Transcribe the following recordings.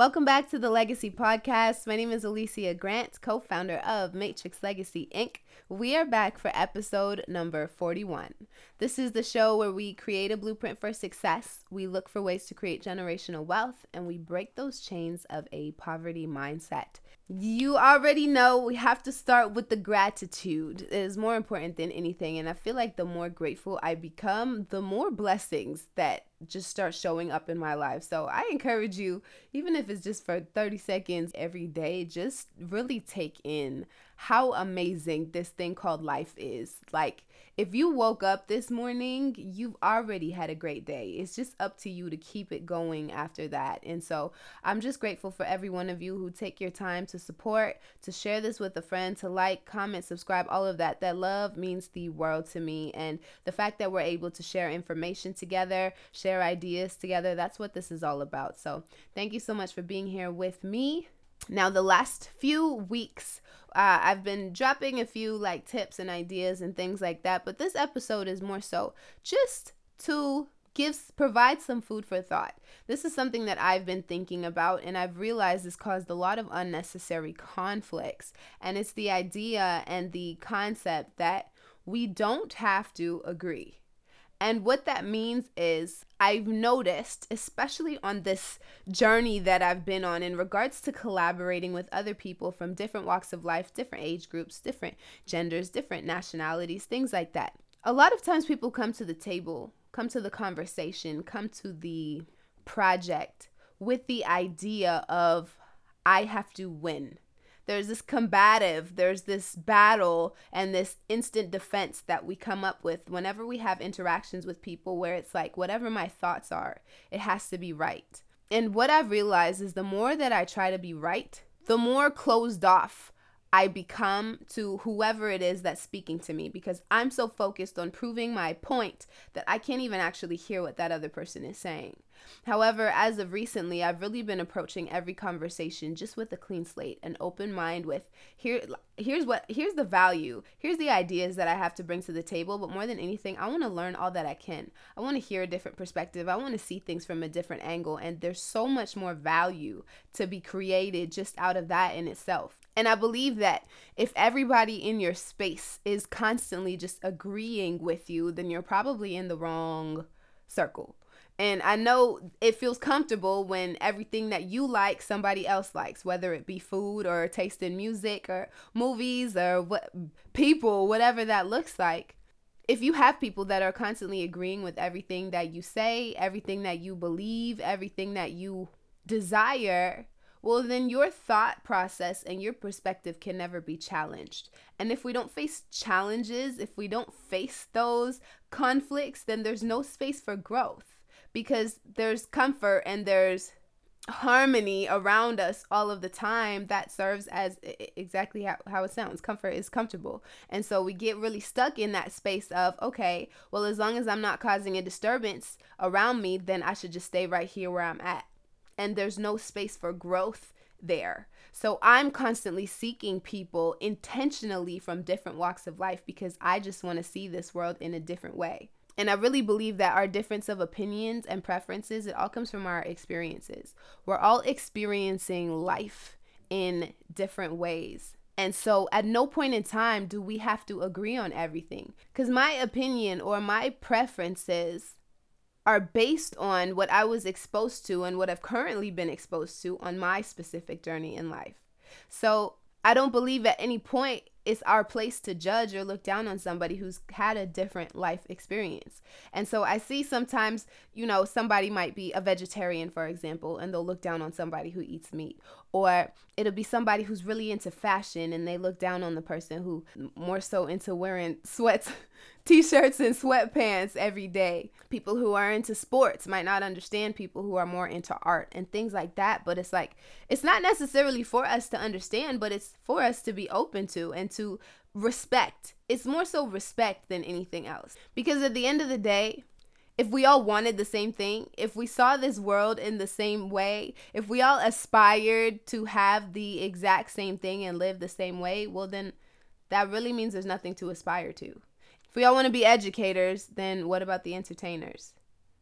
Welcome back to the Legacy Podcast. My name is Olisya Grant, co founder of Matrix Legacy Inc. We are back for episode number 41. This is the show where we create a blueprint for success, we look for ways to create generational wealth, and we break those chains of a poverty mindset. You already know we have to start with the gratitude. It is more important than anything. And I feel like the more grateful I become, the more blessings that just start showing up in my life. So I encourage you, even if it's just for 30 seconds every day, just really take in how amazing this thing called life is. Like, if you woke up this morning, you've already had a great day. It's just up to you to keep it going after that. And so I'm just grateful for every one of you who take your time to support, to share this with a friend, to like, comment, subscribe, all of that. That love means the world to me. And the fact that we're able to share information together, share ideas together, that's what this is all about. So thank you so much for being here with me. Now, the last few weeks, uh, I've been dropping a few like tips and ideas and things like that, but this episode is more so just to gives provide some food for thought. This is something that I've been thinking about and I've realized has caused a lot of unnecessary conflicts. And it's the idea and the concept that we don't have to agree. And what that means is, I've noticed, especially on this journey that I've been on in regards to collaborating with other people from different walks of life, different age groups, different genders, different nationalities, things like that. A lot of times people come to the table, come to the conversation, come to the project with the idea of, I have to win there's this combative, there's this battle and this instant defense that we come up with whenever we have interactions with people where it's like, whatever my thoughts are, it has to be right. And what I've realized is the more that I try to be right, the more closed off I become to whoever it is that's speaking to me because I'm so focused on proving my point that I can't even actually hear what that other person is saying. However, as of recently, I've really been approaching every conversation just with a clean slate, an open mind with here here's what here's the value. Here's the ideas that I have to bring to the table, but more than anything, I want to learn all that I can. I want to hear a different perspective. I want to see things from a different angle, and there's so much more value to be created just out of that in itself. And I believe that if everybody in your space is constantly just agreeing with you, then you're probably in the wrong circle. And I know it feels comfortable when everything that you like, somebody else likes, whether it be food or taste in music or movies or what people, whatever that looks like. If you have people that are constantly agreeing with everything that you say, everything that you believe, everything that you desire, well, then your thought process and your perspective can never be challenged. And if we don't face challenges, if we don't face those conflicts, then there's no space for growth because there's comfort and there's harmony around us all of the time that serves as exactly how, how it sounds. Comfort is comfortable. And so we get really stuck in that space of okay well as long as i'm not causing a disturbance around me then i should just stay right here where i'm at. And there's no space for growth there. So i'm constantly seeking people intentionally from different walks of life because i just want to see this world in a different way and I really believe that our difference of opinions and preferences, it all comes from our experiences. We're all experiencing life in different ways. And so at no point in time do we have to agree on everything. Because my opinion or my preferences are based on what I was exposed to and what I've currently been exposed to on my specific journey in life. So I don't believe at any point it's our place to judge or look down on somebody who's had a different life experience. And so I see sometimes, you know, somebody might be a vegetarian, for example, and they'll look down on somebody who eats meat. Or it'll be somebody who's really into fashion and they look down on the person who more so into wearing sweats t-shirts and sweatpants every day. People who are into sports might not understand people who are more into art and things like that, but it's like it's not necessarily for us to understand, but it's for us to be open to and to respect. It's more so respect than anything else. Because at the end of the day, if we all wanted the same thing, if we saw this world in the same way, if we all aspired to have the exact same thing and live the same way, well, then that really means there's nothing to aspire to. If we all want to be educators, then what about the entertainers?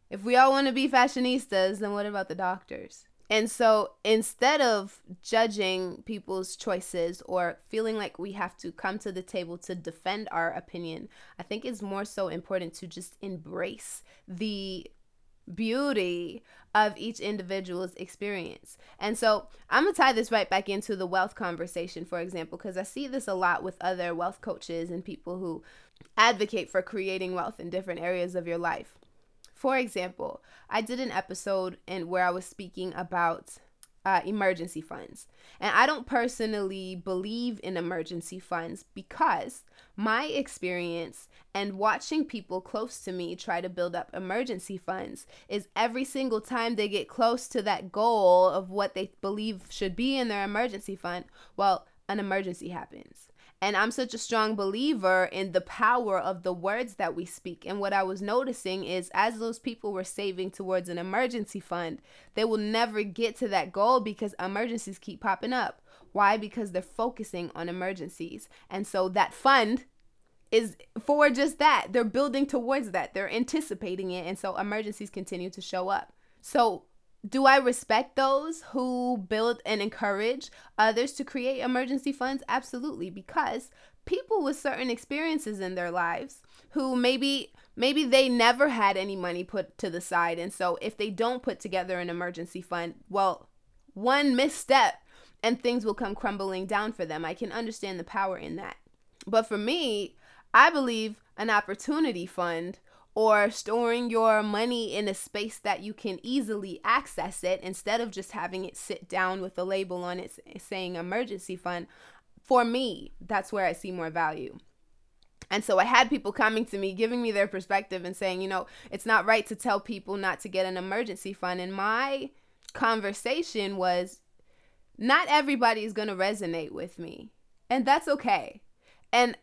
If we all want to be fashionistas, then what about the doctors? And so instead of judging people's choices or feeling like we have to come to the table to defend our opinion, I think it's more so important to just embrace the beauty of each individual's experience. And so I'm going to tie this right back into the wealth conversation, for example, because I see this a lot with other wealth coaches and people who advocate for creating wealth in different areas of your life. For example, I did an episode in where I was speaking about uh, emergency funds. And I don't personally believe in emergency funds because my experience and watching people close to me try to build up emergency funds is every single time they get close to that goal of what they believe should be in their emergency fund, well, an emergency happens. And I'm such a strong believer in the power of the words that we speak. And what I was noticing is as those people were saving towards an emergency fund, they will never get to that goal because emergencies keep popping up. Why? Because they're focusing on emergencies. And so that fund is for just that. They're building towards that, they're anticipating it. And so emergencies continue to show up. So do I respect those who build and encourage others to create emergency funds? Absolutely, because people with certain experiences in their lives who maybe maybe they never had any money put to the side and so if they don't put together an emergency fund, well, one misstep and things will come crumbling down for them. I can understand the power in that. But for me, I believe an opportunity fund or storing your money in a space that you can easily access it instead of just having it sit down with a label on it saying emergency fund. For me, that's where I see more value. And so I had people coming to me, giving me their perspective and saying, you know, it's not right to tell people not to get an emergency fund. And my conversation was, not everybody is going to resonate with me. And that's okay. And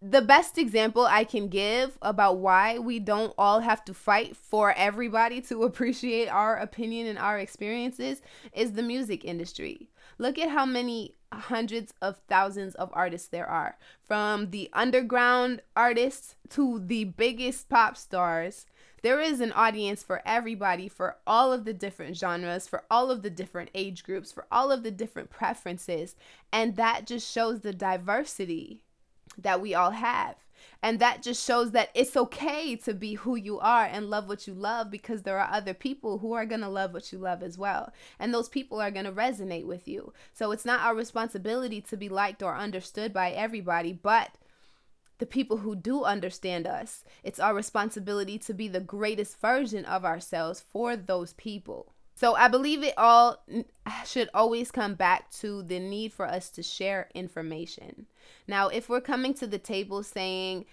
the best example I can give about why we don't all have to fight for everybody to appreciate our opinion and our experiences is the music industry. Look at how many hundreds of thousands of artists there are, from the underground artists to the biggest pop stars. There is an audience for everybody, for all of the different genres, for all of the different age groups, for all of the different preferences. And that just shows the diversity that we all have. And that just shows that it's okay to be who you are and love what you love because there are other people who are going to love what you love as well. And those people are going to resonate with you. So it's not our responsibility to be liked or understood by everybody, but the people who do understand us, it's our responsibility to be the greatest version of ourselves for those people. So I believe it all should always come back to the need for us to share information. Now, if we're coming to the table saying,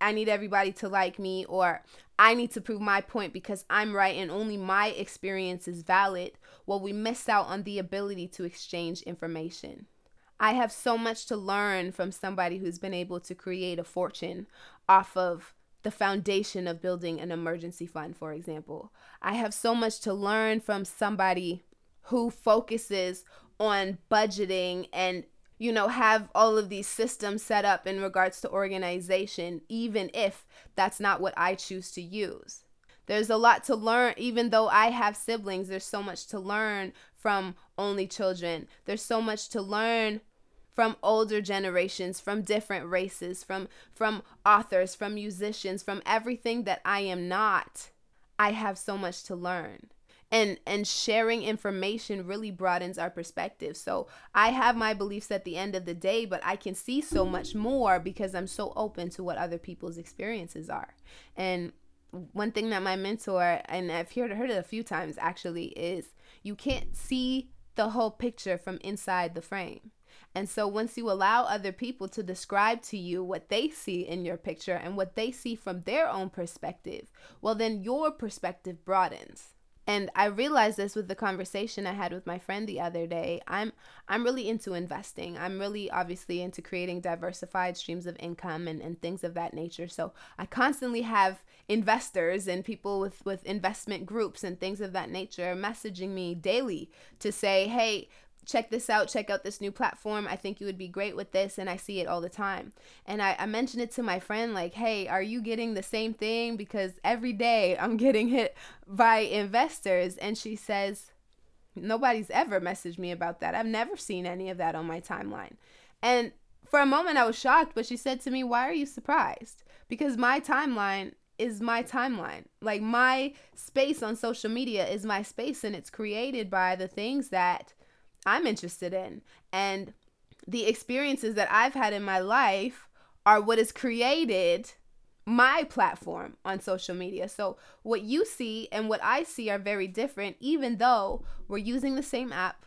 I need everybody to like me, or I need to prove my point because I'm right and only my experience is valid, well, we miss out on the ability to exchange information. I have so much to learn from somebody who's been able to create a fortune off of the foundation of building an emergency fund, for example. I have so much to learn from somebody who focuses on budgeting and you know have all of these systems set up in regards to organization even if that's not what I choose to use. There's a lot to learn even though I have siblings there's so much to learn from only children. There's so much to learn from older generations from different races from from authors from musicians from everything that I am not I have so much to learn. And and sharing information really broadens our perspective. So i have my beliefs at the end of the day but i can see so much more because i'm so open to what other people's experiences are. And one thing that my mentor and i've heard, heard it a few times actually is you can't see the whole picture from inside the frame and so once you allow other people to describe to you what they see in your picture and what they see from their own perspective, well, then your perspective broadens. And I realized this with the conversation I had with my friend the other day. I'm I'm really into investing. I'm really obviously into creating diversified streams of income and, and things of that nature. So I constantly have investors and people with, with investment groups and things of that nature messaging me daily to say, hey, check this out, check out this new platform. I think you would be great with this. And I see it all the time. And I, I mentioned it to my friend, like, hey, are you getting the same thing? Because every day I'm getting hit by investors. And she says, Nobody's ever messaged me about that. I've never seen any of that on my timeline. And for a moment, I was shocked, but she said to me, Why are you surprised? Because my timeline is my timeline. Like my space on social media is my space, and it's created by the things that I'm interested in. And the experiences that I've had in my life are what has created my platform on social media. So, what you see and what I see are very different, even though we're using the same app.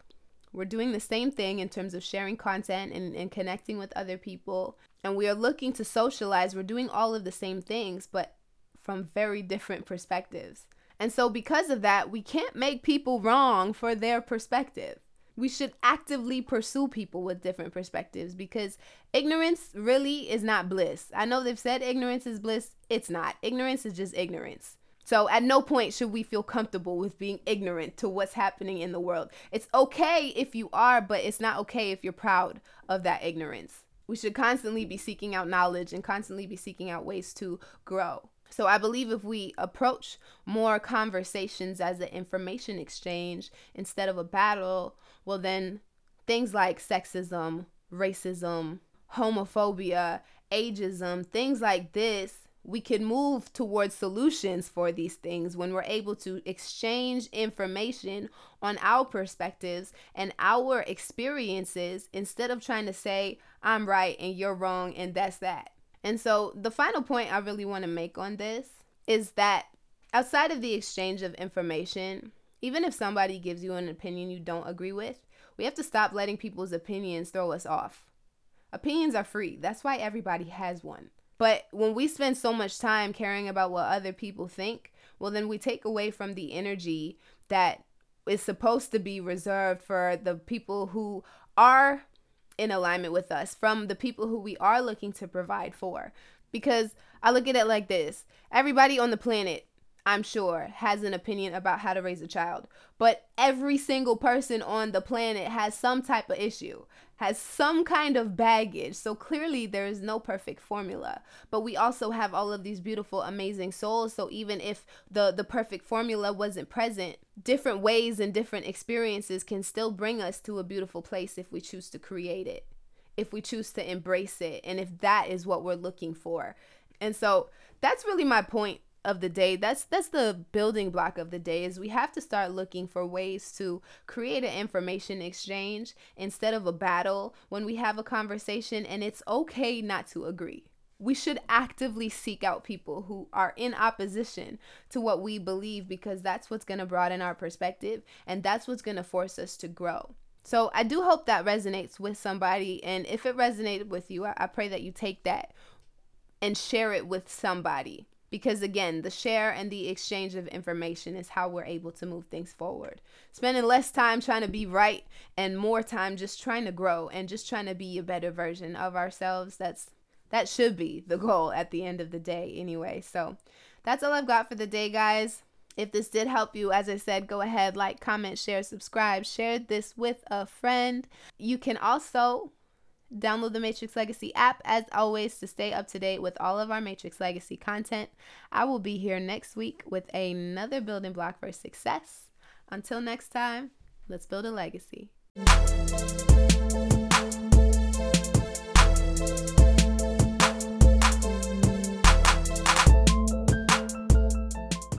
We're doing the same thing in terms of sharing content and, and connecting with other people. And we are looking to socialize. We're doing all of the same things, but from very different perspectives. And so, because of that, we can't make people wrong for their perspective we should actively pursue people with different perspectives because ignorance really is not bliss. I know they've said ignorance is bliss, it's not. Ignorance is just ignorance. So at no point should we feel comfortable with being ignorant to what's happening in the world. It's okay if you are, but it's not okay if you're proud of that ignorance. We should constantly be seeking out knowledge and constantly be seeking out ways to grow. So I believe if we approach more conversations as an information exchange instead of a battle, well then things like sexism, racism, homophobia, ageism, things like this, we can move towards solutions for these things when we're able to exchange information on our perspectives and our experiences instead of trying to say, I'm right and you're wrong and that's that. And so, the final point I really want to make on this is that outside of the exchange of information, even if somebody gives you an opinion you don't agree with, we have to stop letting people's opinions throw us off. Opinions are free. That's why everybody has one. But when we spend so much time caring about what other people think, well, then we take away from the energy that is supposed to be reserved for the people who are in alignment with us from the people who we are looking to provide for. Because I look at it like this everybody on the planet, I'm sure, has an opinion about how to raise a child, but every single person on the planet has some type of issue has some kind of baggage. So clearly there is no perfect formula. But we also have all of these beautiful amazing souls. So even if the the perfect formula wasn't present, different ways and different experiences can still bring us to a beautiful place if we choose to create it. If we choose to embrace it and if that is what we're looking for. And so that's really my point of the day that's that's the building block of the day is we have to start looking for ways to create an information exchange instead of a battle when we have a conversation and it's okay not to agree we should actively seek out people who are in opposition to what we believe because that's what's going to broaden our perspective and that's what's going to force us to grow so I do hope that resonates with somebody. And if it resonated with you, I, I, pray that you take that and share it with somebody because again the share and the exchange of information is how we're able to move things forward. Spending less time trying to be right and more time just trying to grow and just trying to be a better version of ourselves that's that should be the goal at the end of the day anyway. So that's all i've got for the day guys. If this did help you, as I said, go ahead, like, comment, share, subscribe, share this with a friend. You can also Download the Matrix Legacy app as always to stay up to date with all of our Matrix Legacy content. I will be here next week with another building block for success. Until next time, let's build a legacy.